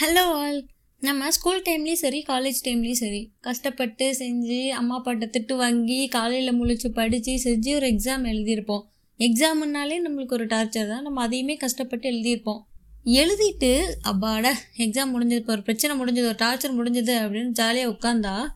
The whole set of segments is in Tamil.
ஹலோ ஆல் நம்ம ஸ்கூல் டைம்லேயும் சரி காலேஜ் டைம்லேயும் சரி. கஷ்டப்பட்டு செஞ்சு அம்மா அப்பாட்ட திட்டு வாங்கி காலையில் முழிச்சு படித்து செஞ்சு ஒரு எக்ஸாம் எழுதியிருப்போம். எக்ஸாமுன்னாலே நம்மளுக்கு ஒரு டார்ச்சர் தான். நம்ம அதையுமே கஷ்டப்பட்டு எழுதியிருப்போம். எழுதிட்டு அப்பாட எக்ஸாம் முடிஞ்சது ஒரு பிரச்சனை முடிஞ்சது ஒரு டார்ச்சர் முடிஞ்சது அப்படின்னு ஜாலியாக உட்காந்தா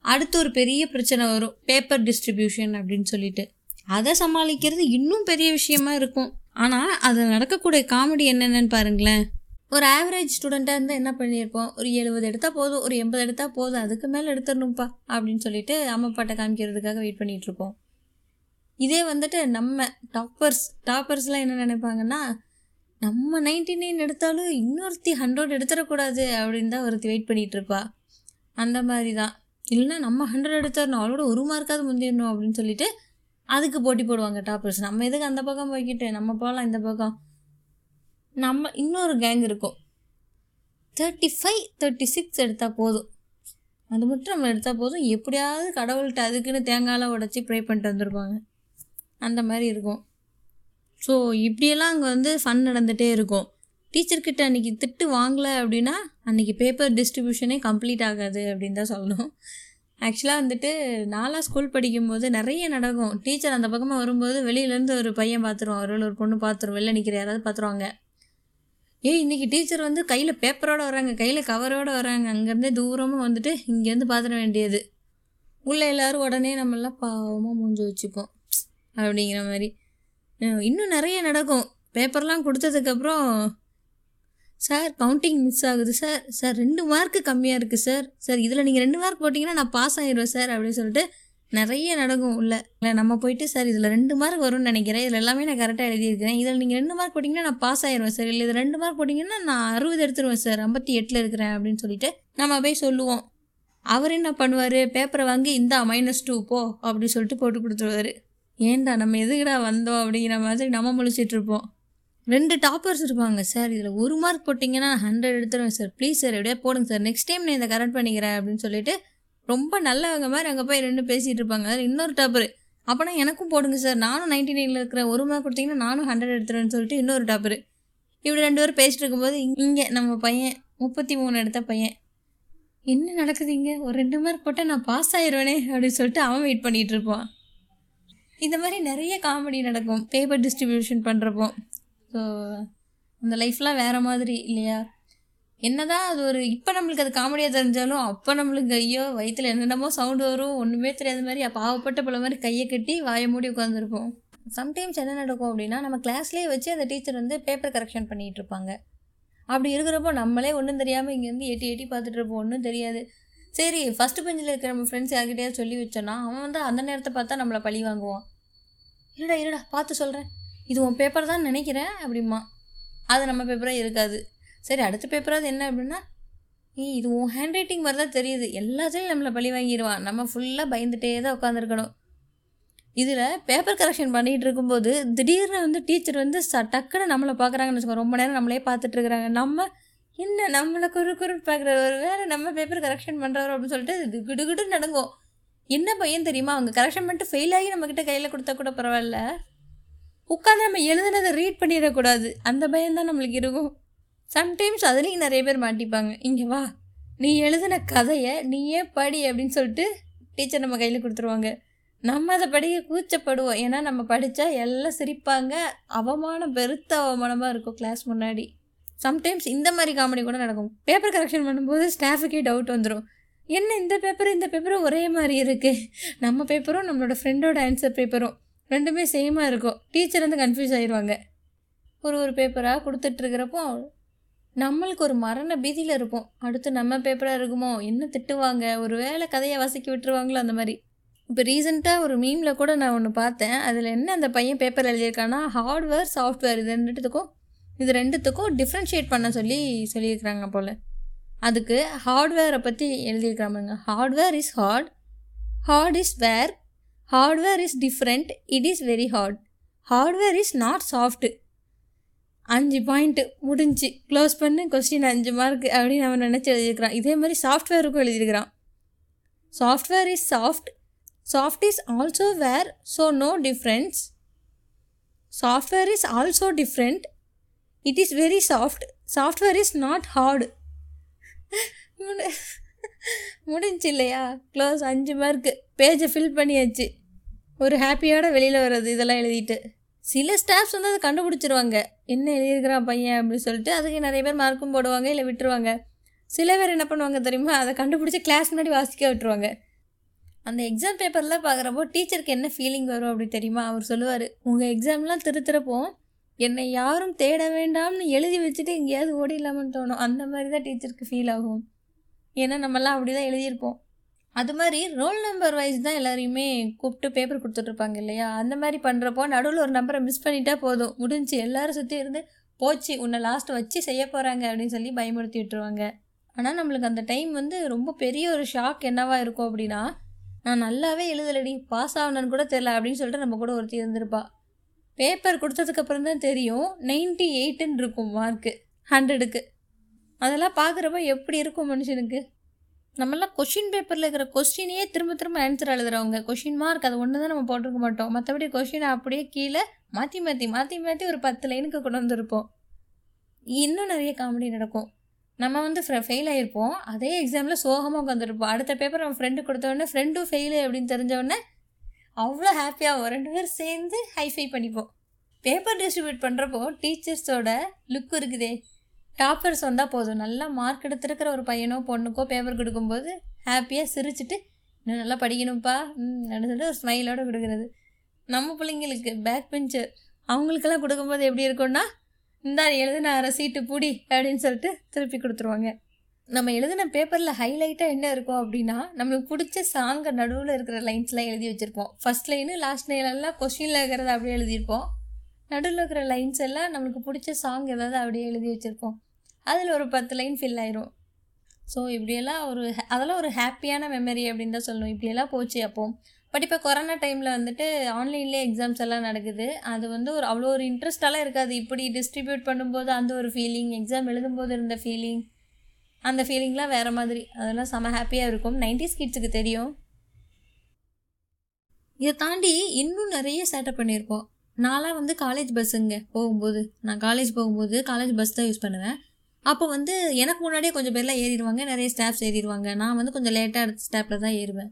அடுத்து ஒரு பெரிய பிரச்சனை வரும். பேப்பர் டிஸ்ட்ரிபியூஷன் அப்படின்னு சொல்லிட்டு. அதை சமாளிக்கிறது இன்னும் பெரிய விஷயமா இருக்கும். ஆனால் அதில் நடக்கக்கூடிய காமெடி என்னென்னு பாருங்களேன். ஒரு ஆவரேஜ் ஸ்டூடெண்ட்டாக இருந்தால் என்ன பண்ணியிருப்போம்? ஒரு எழுபது எடுத்தால் போதும் ஒரு எண்பது எடுத்தால் போதும் அதுக்கு மேலே எடுத்துடணும்ப்பா அப்படின்னு சொல்லிட்டு அம்மா அப்பாட்ட காமிக்கிறதுக்காக வெயிட் பண்ணிகிட்ருப்போம் இதே வந்துட்டு நம்ம டாப்பர்ஸ் டாப்பர்ஸ்லாம் என்ன நினைப்பாங்கன்னா நம்ம நைன்டி நைன் எடுத்தாலும் இன்னொருத்தி ஹண்ட்ரட் எடுத்துடக்கூடாது அப்படின்னு தான் ஒருத்தி வெயிட் பண்ணிகிட்டு இருப்பா. அந்த மாதிரி தான் இல்லைன்னா நம்ம ஹண்ட்ரட் எடுத்துடணும் அவளோட ஒரு மார்க்காவது முந்திடணும் அப்படின்னு சொல்லிட்டு அதுக்கு போட்டி போடுவாங்க டாப்பர்ஸ் நம்ம எதுக்கு அந்த பக்கம் போய்கிட்டு நம்ம போகலாம் இந்த பக்கம். நம்ம இன்னொரு கேங் இருக்கும். தேர்ட்டி ஃபைவ் தேர்ட்டி சிக்ஸ் எடுத்தால் போதும். அது மட்டும் நம்ம எடுத்தால் போதும். எப்படியாவது கடவுள்கிட்ட அதுக்குன்னு தேங்காயெலாம் உடச்சி ப்ரே பண்ணிட்டு வந்திருப்பாங்க அந்த மாதிரி இருக்கும். ஸோ இப்படியெல்லாம் அங்கே வந்து ஃபன் நடந்துகிட்டே இருக்கும். டீச்சர்கிட்ட அன்றைக்கி திட்டு வாங்கலை அப்படின்னா அன்றைக்கி பேப்பர் டிஸ்ட்ரிபியூஷனே கம்ப்ளீட் ஆகாது அப்படின்னு தான் சொல்லணும். ஆக்சுவலாக வந்துட்டு நாலாக ஸ்கூல் படிக்கும்போது நிறைய நடக்கும். டீச்சர் அந்த பக்கமாக வரும்போது வெளியிலேருந்து ஒரு பையன் பார்த்துருவான் ஒரு ஒரு பொண்ணு பார்த்துருவோம் வெளில நிற்கிற யாராவது பார்த்துருவாங்க ஏய் இன்றைக்கி டீச்சர் வந்து கையில் பேப்பரோடு வராங்க கையில் கவரோடு வராங்க அங்கேருந்தே தூரமாக வந்துட்டு இங்கேருந்து பார்த்துட வேண்டியது. உள்ளே எல்லோரும் உடனே நம்மளாம் பாவமாக மூஞ்சி வச்சுப்போம். அப்படிங்கிற மாதிரி. இன்னும் நிறைய நடக்கும். பேப்பர்லாம் கொடுத்ததுக்கப்புறம் சார் கவுண்டிங் மிஸ் ஆகுது சார் சார் ரெண்டு மார்க்கு கம்மியாக இருக்குது சார் சார் இதில் நீங்கள் ரெண்டு மார்க் போட்டிங்கன்னா நான் பாஸ் ஆயிடுவேன் சார் அப்படின்னு சொல்லிட்டு நிறைய நடக்கும் உள்ள. இல்லை நம்ம போயிட்டு சார் இதில் ரெண்டு மார்க் வரும்னு நினைக்கிறேன். இதில் எல்லாமே நான் கரெக்டாக எழுதியிருக்கிறேன். இதில் நீங்கள் ரெண்டு மார்க் போட்டிங்கன்னா நான் பாஸ் ஆயிடுவேன் சார். இல்லை இது ரெண்டு மார்க் போட்டிங்கன்னா நான் அறுபது எடுத்துருவேன் சார். ஐம்பத்தி எட்டில் இருக்கிறேன் அப்படின்னு சொல்லிட்டு நம்ம போய் சொல்லுவோம். அவர் என்ன பண்ணுவார்? பேப்பரை வாங்கி இந்தா மைனஸ் டூ போ அப்படி சொல்லிட்டு போட்டு கொடுத்துருவாரு. ஏன்டா நம்ம எதுக்குடா வந்தோம் அப்படிங்கிற மாதிரி நம்ம முழிச்சிட்டு இருப்போம். ரெண்டு டாப்பர்ஸ் இருப்பாங்க சார். இதில் ஒரு மார்க் போட்டிங்கன்னா ஹண்ட்ரட் எடுத்துருவேன் சார். ப்ளீஸ் சார் எப்படியா போடுங்க சார். நெக்ஸ்ட் டைம் நான் இதை கரெக்ட் பண்ணிக்கிறேன் அப்படின்னு சொல்லிட்டு ரொம்ப நல்லவங்க மாதிரி அங்கே போய் ரெண்டு பேசிகிட்டு இருப்பாங்க. இன்னொரு டாப்பர் அப்போனா எனக்கும் போடுங்க சார் நானும் நைன்டி நைனில் இருக்கிற ஒரு மார்க் கொடுத்தீங்கன்னா நானும் ஹண்ட்ரட் எடுத்துருவேன்னு சொல்லிட்டு இன்னொரு டாப்பர் இப்படி ரெண்டு பேரும் பேசிட்டு இருக்கும்போது இங்கே நம்ம பையன் முப்பத்தி மூணு எடுத்த பையன் என்ன நடக்குது இங்கே? ஒரு ரெண்டு மார்க் போட்டால் நான் பாஸ் ஆயிடுவேனே அப்படின்னு சொல்லிட்டு அவன் வெயிட் பண்ணிகிட்டு இருப்பான். இந்த மாதிரி நிறைய காமெடி நடக்கும். பேப்பர் டிஸ்ட்ரிபியூஷன் பண்ணுறப்போ ஸோ அந்த லைஃப்லாம் வேறு மாதிரி இல்லையா? என்னதான் அது ஒரு இப்போ நம்மளுக்கு அது காமெடியாக தெரிஞ்சாலும் அப்போ நம்மளுக்கு ஐயோ வயிற்றுல என்னென்னமோ சவுண்டு வரும் ஒன்றுமே தெரியாத மாதிரி பாவப்பட்ட பல மாதிரி கையை கட்டி வாயை மூடி உட்காந்துருப்போம் சம்டைம்ஸ் என்ன நடக்கும் அப்படின்னா நம்ம கிளாஸ்லேயே வச்சு அந்த டீச்சர் வந்து பேப்பர் கரெக்ஷன் பண்ணிகிட்டு இருப்பாங்க. அப்படி இருக்கிறப்போ நம்மளே ஒன்றும் தெரியாமல் இங்கேருந்து எட்டி எட்டி பார்த்துட்டு இருப்போம் ஒன்றும் தெரியாது. சரி ஃபஸ்ட்டு பெஞ்சில் இருக்கிற நம்ம ஃப்ரெண்ட்ஸ் யார்கிட்டயாவது சொல்லி வச்சோன்னா அவன் வந்து அந்த நேரத்தை பார்த்தா நம்மளை பழி வாங்குவான். இருடா இருடா பார்த்து சொல்கிறேன் இது உன் பேப்பர் தான் நினைக்கிறேன் அப்படிமா அது நம்ம பேப்பராக இருக்காது. சரி அடுத்த பேப்பராவது என்ன அப்படின்னா நீ இது உன் ஹேண்ட் ரைட்டிங் மாதிரி தான் தெரியுது. எல்லாத்துலேயும் நம்மளை பழி வாங்கிடுவான் நம்ம ஃபுல்லாக பயந்துகிட்டே தான் உட்காந்துருக்கணும் இதில் பேப்பர் கரெக்ஷன் பண்ணிகிட்டு இருக்கும்போது திடீர்னு வந்து டீச்சர் வந்து ச டக்குன்னு நம்மளை பார்க்குறாங்கன்னு வச்சுக்கோ ரொம்ப நேரம் நம்மளே பார்த்துட்ருக்குறாங்க நம்ம என்ன நம்மளை குறு குறு பார்க்குறவர் வேறு நம்ம பேப்பர் கரெக்ஷன் பண்ணுறவர் அப்படின்னு சொல்லிட்டு கிடுகிடு நடங்கும். என்ன பையன் தெரியுமா? அவங்க கரெக்ஷன் பண்ணிட்டு ஃபெயில் ஆகி நம்மக்கிட்ட கையில் கொடுத்தா கூட பரவாயில்ல. உட்காந்து நம்ம எழுதுனதை ரீட் பண்ணிடக்கூடாது. அந்த பயம்தான் நம்மளுக்கு இருக்கும். சம்டைம்ஸ் அதுலேயும் நிறைய பேர் மாட்டிப்பாங்க. இங்கே வா நீ எழுதின கதையை நீயே படி அப்படின்னு சொல்லிட்டு டீச்சர் நம்ம கையில் கொடுத்துருவாங்க. நம்ம அதை படிக்க கூச்சப்படுவோம். ஏன்னா நம்ம படித்தா எல்லாம் சிரிப்பாங்க. அவமானம் பெருத்த அவமானமாக இருக்கும் கிளாஸ் முன்னாடி. சம்டைம்ஸ் இந்த மாதிரி காமெடி கூட நடக்கும். பேப்பர் கரெக்ஷன் பண்ணும்போது ஸ்டாஃபுக்கே டவுட் வந்துடும் என்ன இந்த பேப்பரும் இந்த பேப்பரும் ஒரே மாதிரி இருக்குது நம்ம பேப்பரும் நம்மளோட ஃப்ரெண்டோட ஆன்சர் பேப்பரும் ரெண்டுமே சேமாக இருக்கும். டீச்சர் வந்து கன்ஃபியூஸ் ஆயிடுவாங்க ஒரு ஒரு பேப்பராக கொடுத்துட்ருக்கிறப்போ நம்மளுக்கு ஒரு மரண பீதியில் இருப்போம். அடுத்து நம்ம பேப்பராக இருக்குமோ? என்ன திட்டுவாங்க? ஒரு வேளை கதையை வசக்கி விட்டுருவாங்களோ அந்த மாதிரி. இப்போ ரீசெண்டாக ஒரு மீமில் கூட நான் ஒன்று பார்த்தேன். அதில் என்ன அந்த பையன் பேப்பர் எழுதியிருக்கான்னா ஹார்ட்வேர் சாஃப்ட்வேர் இது ரெண்டுத்துக்கும் இது ரெண்டுத்துக்கும் டிஃப்ரென்ஷியேட் பண்ண சொல்லி சொல்லியிருக்கிறாங்க போல். அதுக்கு ஹார்ட்வேரை பற்றி எழுதியிருக்கிறாங்க hardware is hard hard is where hardware is different it is very hard hardware is not soft அஞ்சு பாயிண்ட்டு முடிஞ்சு க்ளோஸ் பண்ணு கொஸ்டின் அஞ்சு மார்க் அப்படின்னு அவன் நினச்சி எழுதியிருக்கிறான். இதே மாதிரி சாஃப்ட்வேருக்கும் எழுதியிருக்கிறான். Software is soft soft is also where so no difference software is also different it is very soft software is not hard முடிஞ்சு இல்லையா க்ளோஸ் அஞ்சு மார்க்கு பேஜை ஃபில் பண்ணியாச்சு. ஒரு ஹாப்பியோட வெளியில் வர்றது இதெல்லாம் எழுதிட்டு. சில ஸ்டாஃப்ஸ் வந்து அதை கண்டுபிடிச்சிருவாங்க. என்ன எழுதியிருக்கிறான் பையன் அப்படின்னு சொல்லிட்டு அதுக்கு நிறைய பேர் மார்க்கும் போடுவாங்க இல்லை விட்டுருவாங்க. சில பேர் என்ன பண்ணுவாங்க தெரியுமா? அதை கண்டுபிடிச்சி கிளாஸ் முன்னாடி வாசிக்க விட்டுருவாங்க. அந்த எக்ஸாம் பேப்பர்லாம் பார்க்குறப்போ டீச்சருக்கு என்ன ஃபீலிங் வரும் அப்படி தெரியுமா? அவர் சொல்லுவார் உங்கள் எக்ஸாம்லாம் திருத்துறப்போ என்னை யாரும் தேட வேண்டாம்னு எழுதி வச்சுட்டு எங்கேயாவது ஓடிடலாமன்னு தோணும். அந்த மாதிரி தான் டீச்சருக்கு ஃபீல் ஆகும். ஏன்னா நம்மலாம் அப்படி தான் எழுதியிருப்போம். அது மாதிரி ரோல் நம்பர் வைஸ் தான் எல்லாரையுமே கூப்பிட்டு பேப்பர் கொடுத்துட்ருப்பாங்க இல்லையா? அந்த மாதிரி பண்ணுறப்போ நடுவில் ஒரு நம்பரை மிஸ் பண்ணிட்டா போதும். முடிஞ்சு எல்லாரும் சுற்றி இருந்து போச்சு உன்னை லாஸ்ட் வச்சு செய்ய போகிறாங்க அப்படின்னு சொல்லி பயமுறுத்தி விட்டுருவாங்க. ஆனால் நம்மளுக்கு அந்த டைம் வந்து ரொம்ப பெரிய ஒரு ஷாக் என்னவாக இருக்கும் அப்படின்னா நான் நல்லாவே எழுதலடி பாஸ் ஆகணும்னு கூட தெரில அப்படின்னு சொல்லிட்டு நம்ம கூட ஒருத்தி இருந்திருப்பா. பேப்பர் கொடுத்ததுக்கப்புறம் தான் தெரியும் நைன்ட்டி எயிட்டுன்னு இருக்கும் மார்க்கு ஹண்ட்ரடுக்கு அதெல்லாம் பார்க்குறப்ப எப்படி இருக்கும் மனுஷனுக்கு? நம்மளாம் கொஷின் பேப்பரில் இருக்கிற கொஸ்டினையே திரும்ப திரும்ப ஆன்சர் எழுதுறவங்க கொஷின் மார்க் அது ஒன்று தான் நம்ம போட்டிருக்க மாட்டோம். மற்றபடி கொஷினை அப்படியே கீழே மாற்றி மாற்றி மாற்றி மாற்றி ஒரு பத்து லைனுக்கு கொண்டு வந்திருப்போம். இன்னும் நிறைய காமெடி நடக்கும். நம்ம வந்து ஃபெயில் ஆகிருப்போம் அதே எக்ஸாமில் சோகமாக உட்காந்துருப்போம் அடுத்த பேப்பர் நம்ம ஃப்ரெண்டு கொடுத்தோடனே ஃப்ரெண்டும் ஃபெயிலு அப்படின்னு தெரிஞ்சவொடனே அவ்வளோ ஹாப்பியாகும் ரெண்டு பேரும் சேர்ந்து ஹைஃபை பண்ணிப்போம். பேப்பர் டிஸ்ட்ரிபியூட் பண்ணுறப்போ டீச்சர்ஸோட லுக் இருக்குதே. டாப்பர்ஸ் வந்தால் போதும். நல்லா மார்க் எடுத்துருக்கிற ஒரு பையனோ பொண்ணுக்கோ பேப்பர் கொடுக்கும்போது ஹாப்பியாக சிரிச்சிட்டு இன்னும் நல்லா படிக்கணும்ப்பா. அப்படின்னு சொல்லிட்டு ஒரு ஸ்மைலோடு கொடுக்குறது. நம்ம பிள்ளைங்களுக்கு பேக் பெஞ்சர் அவங்களுக்கெல்லாம் கொடுக்கும்போது எப்படி இருக்கும்னா இந்தா எழுதின அரை சீட்டு பூடி அப்படின்னு சொல்லிட்டு திருப்பி கொடுத்துருவாங்க. நம்ம எழுதின பேப்பரில் ஹைலைட்டாக என்ன இருக்கும் அப்படின்னா நம்மளுக்கு பிடிச்ச சாங்கை நடுவில் இருக்கிற லைன்ஸ்லாம் எழுதி வச்சுருப்போம். ஃபஸ்ட் லைனு லாஸ்ட் லைன் எல்லாம் கொஸ்டினில் இருக்கிறத அப்படியே எழுதியிருப்போம். நடுவில் இருக்கிற லைன்ஸ் எல்லாம் நம்மளுக்கு பிடிச்ச சாங் ஏதாவது அப்படியே எழுதி வச்சுருப்போம். அதில் ஒரு பத்து லைன் ஃபில் ஆயிரும். ஸோ இப்படியெல்லாம் ஒரு அதெல்லாம் ஒரு ஹாப்பியான மெமரி அப்படின்னு தான் சொல்லணும். இப்படியெல்லாம் போச்சு அப்போ. பட் இப்போ கொரோனா டைமில் வந்துட்டு ஆன்லைன்லேயே எக்ஸாம்ஸ் எல்லாம் நடக்குது. அது வந்து ஒரு அவ்வளோ ஒரு இன்ட்ரெஸ்டெல்லாம் இருக்காது. இப்படி டிஸ்ட்ரிபியூட் பண்ணும்போது அந்த ஒரு ஃபீலிங் எக்ஸாம் எழுதும்போது இருந்த ஃபீலிங் அந்த ஃபீலிங்லாம் வேறு மாதிரி. அதெல்லாம் செம ஹாப்பியாக இருக்கும். நைன்டிஸ் கிட்ஸுக்கு தெரியும். இதை தாண்டி இன்னும் நிறைய சேட்டை பண்ணியிருப்போம் நான்லாம் வந்து காலேஜ் பஸ்ஸுங்க போகும்போது. நான் காலேஜ் போகும்போது காலேஜ் பஸ் தான் யூஸ் பண்ணுவேன். அப்போ வந்து எனக்கு முன்னாடியே கொஞ்சம் பேர்லாம் ஏறிடுவாங்க. நிறைய ஸ்டாஃப்ஸ் ஏறிடுவாங்க. நான் வந்து கொஞ்சம் லேட்டாக அடுத்த ஸ்டாப்பில் தான் ஏறுவேன்.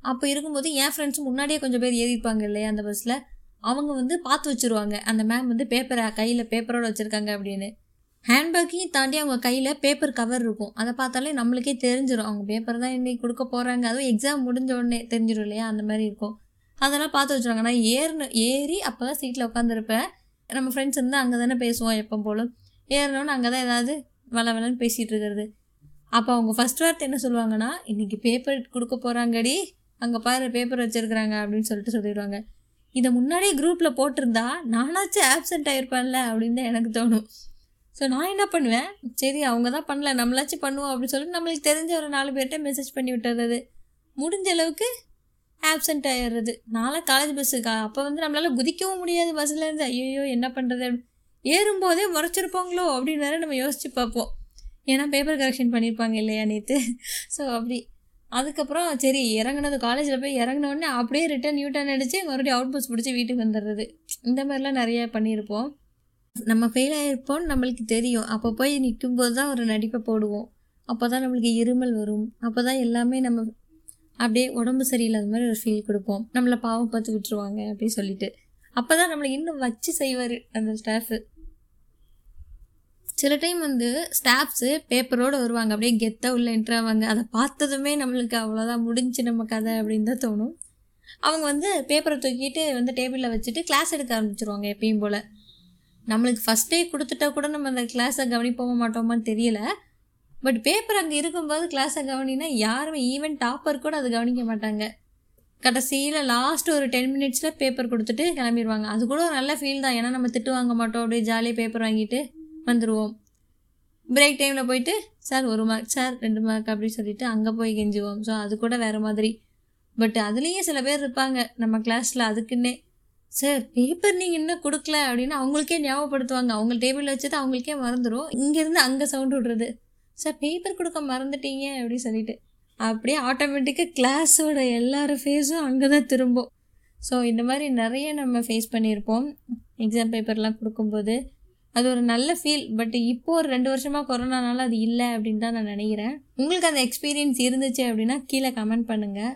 அப்போ இருக்கும்போது என் ஃப்ரெண்ட்ஸும் முன்னாடியே கொஞ்சம் பேர் ஏறிப்பாங்க இல்லையா அந்த பஸ்ஸில் அவங்க வந்து பார்த்து வச்சுருவாங்க. அந்த மேம் வந்து பேப்பரை கையில் பேப்பரோடு வச்சுருக்காங்க அப்படின்னு. ஹேண்ட்பேக்கையும் தாண்டி அவங்க கையில் பேப்பர் கவர் இருக்கும். அதை பார்த்தாலே நம்மளுக்கே தெரிஞ்சிடும் அவங்க பேப்பர் தான் இன்றைக்கி கொடுக்க போகிறாங்க அதுவும் எக்ஸாம் முடிஞ்ச உடனே தெரிஞ்சிடும் இல்லையா? அந்த மாதிரி இருக்கும். அதெல்லாம் பார்த்து வச்சுருவாங்க. நான் ஏறின ஏறி அப்போ தான் சீட்டில் உட்காந்துருப்பேன் நம்ம ஃப்ரெண்ட்ஸ் இருந்தால் அங்கே தானே பேசுவோம் எப்போ போலும் ஏறினோன்னு அங்கே தான் ஏதாவது வள வளன்னு பேசிகிட்டு இருக்கிறது. அப்போ அவங்க ஃபஸ்ட் வார்த்தை என்ன சொல்லுவாங்கன்னா இன்றைக்கி பேப்பர் கொடுக்க போகிறாங்கடி அங்கே பாரு பேப்பர் வச்சுருக்குறாங்க. அப்படின்னு சொல்லிட்டு சொல்லிடுவாங்க. இதை முன்னாடியே குரூப்பில் போட்டிருந்தா நானாச்சும் ஆப்சண்ட் ஆகிருப்பேன்ல அப்படின்னு தான் எனக்கு தோணும். ஸோ நான் என்ன பண்ணுவேன்? சரி அவங்க தான் பண்ணல நம்மளாச்சும் பண்ணுவோம் அப்படின்னு சொல்லிட்டு நம்மளுக்கு தெரிஞ்ச ஒரு நாலு பேர்கிட்ட மெசேஜ் பண்ணி விட்டுறது. முடிஞ்ச அளவுக்கு ஆப்சண்ட் ஆயிடுறது. நான்லாம் காலேஜ் பஸ்ஸுக்கா அப்போ வந்து நம்மளால் குதிக்கவும் முடியாது பஸ்ஸில் இருந்து. ஐயோ என்ன பண்ணுறது ஏறும்போதே முறைச்சிருப்பாங்களோ அப்படின்னு வேற நம்ம யோசிச்சு பார்ப்போம். ஏன்னா பேப்பர் கரெக்ஷன் பண்ணியிருப்பாங்க இல்லையா நேற்று ஸோ அப்படி. அதுக்கப்புறம் சரி இறங்குனது காலேஜில் போய் இறங்கினோடனே அப்படியே ரிட்டன் யூட்டர்ன் அடித்து மறுபடியும் அவுட் பஸ் பிடிச்சி வீட்டுக்கு வந்துடுறது. இந்த மாதிரிலாம் நிறைய பண்ணியிருப்போம். நம்ம ஃபெயில் ஆகிருப்போம்னு நம்மளுக்கு தெரியும். அப்போ போய் நிற்கும்போது தான் ஒரு நடிப்பை போடுவோம். அப்போ தான் நம்மளுக்கு இருமல் வரும். அப்போ தான் எல்லாமே நம்ம அப்படியே உடம்பு சரியில்லாத மாதிரி ஒரு ஃபீல் கொடுப்போம். நம்மளை பாவம் பார்த்து விட்டுருவாங்க அப்படின்னு சொல்லிட்டு. அப்போ தான் நம்மளை இன்னும் வச்சு செய்வார் அந்த ஸ்டாஃபு சில டைம் வந்து ஸ்டாஃப்ஸு பேப்பரோடு வருவாங்க. அப்படியே கெத்தாக உள்ள என்ட்ராவாங்க அதை பார்த்ததுமே நம்மளுக்கு அவ்வளோதான் முடிஞ்சு நம்ம கதை அப்படின்னு தான் தோணும். அவங்க வந்து பேப்பரை தூக்கிட்டு வந்து டேபிளில் வச்சுட்டு கிளாஸ் எடுக்க ஆரம்பிச்சிருவாங்க எப்பயும் போல். நம்மளுக்கு ஃபஸ்ட்டே கொடுத்துட்டா கூட நம்ம அந்த கிளாஸை கவனிப்போக மாட்டோமான்னு தெரியல. பட் பேப்பர் அங்கே இருக்கும்போது கிளாஸை கவனினா யாருமே ஈவன் டாப்பர் கூட அதை கவனிக்க மாட்டாங்க. கடைசியில் லாஸ்ட் ஒரு டென் மினிட்ஸில் பேப்பர் கொடுத்துட்டு கிளம்பிடுவாங்க அது கூட ஒரு நல்ல ஃபீல் தான். ஏன்னா நம்ம திட்டு வாங்க மாட்டோம். அப்படியே ஜாலியாக பேப்பர் வாங்கிட்டு வந்துடுவோம் பிரேக் டைமில் போயிட்டு சார் ஒரு மார்க் சார் ரெண்டு மார்க் அப்படின்னு சொல்லிட்டு அங்கே போய் கெஞ்சுவோம். ஸோ அது கூட வேறு மாதிரி. பட் அதுலேயும் சில பேர் இருப்பாங்க. நம்ம கிளாஸில் அதுக்குன்னே சார் பேப்பர் நீங்கள் இன்னும் கொடுக்கல அப்படின்னு அவங்களுக்கே ஞாபகப்படுத்துவாங்க. அவங்க டேபிளில் வச்சுட்டு அவங்களுக்கே மறந்துடும் இங்கேருந்து அங்கே சவுண்ட் விடுறது. சார் பேப்பர் கொடுக்க மறந்துட்டீங்க அப்படின்னு சொல்லிட்டு. அப்படியே ஆட்டோமேட்டிக்காக கிளாஸோட எல்லாரும் ஃபேஸும் அங்கே தான் திரும்பும். ஸோ இந்த மாதிரி நிறைய நம்ம ஃபேஸ் பண்ணியிருப்போம். எக்ஸாம் பேப்பர்லாம் கொடுக்கும்போது. அது ஒரு நல்ல ஃபீல் பட் இப்போ ஒரு ரெண்டு வருஷமாக கொரோனானால அது இல்லை அப்படின்னு தான் நான் நினைக்கிறேன். உங்களுக்கு அந்த எக்ஸ்பீரியன்ஸ் இருந்துச்சு அப்படின்னா கீழே கமெண்ட் பண்ணுங்கள்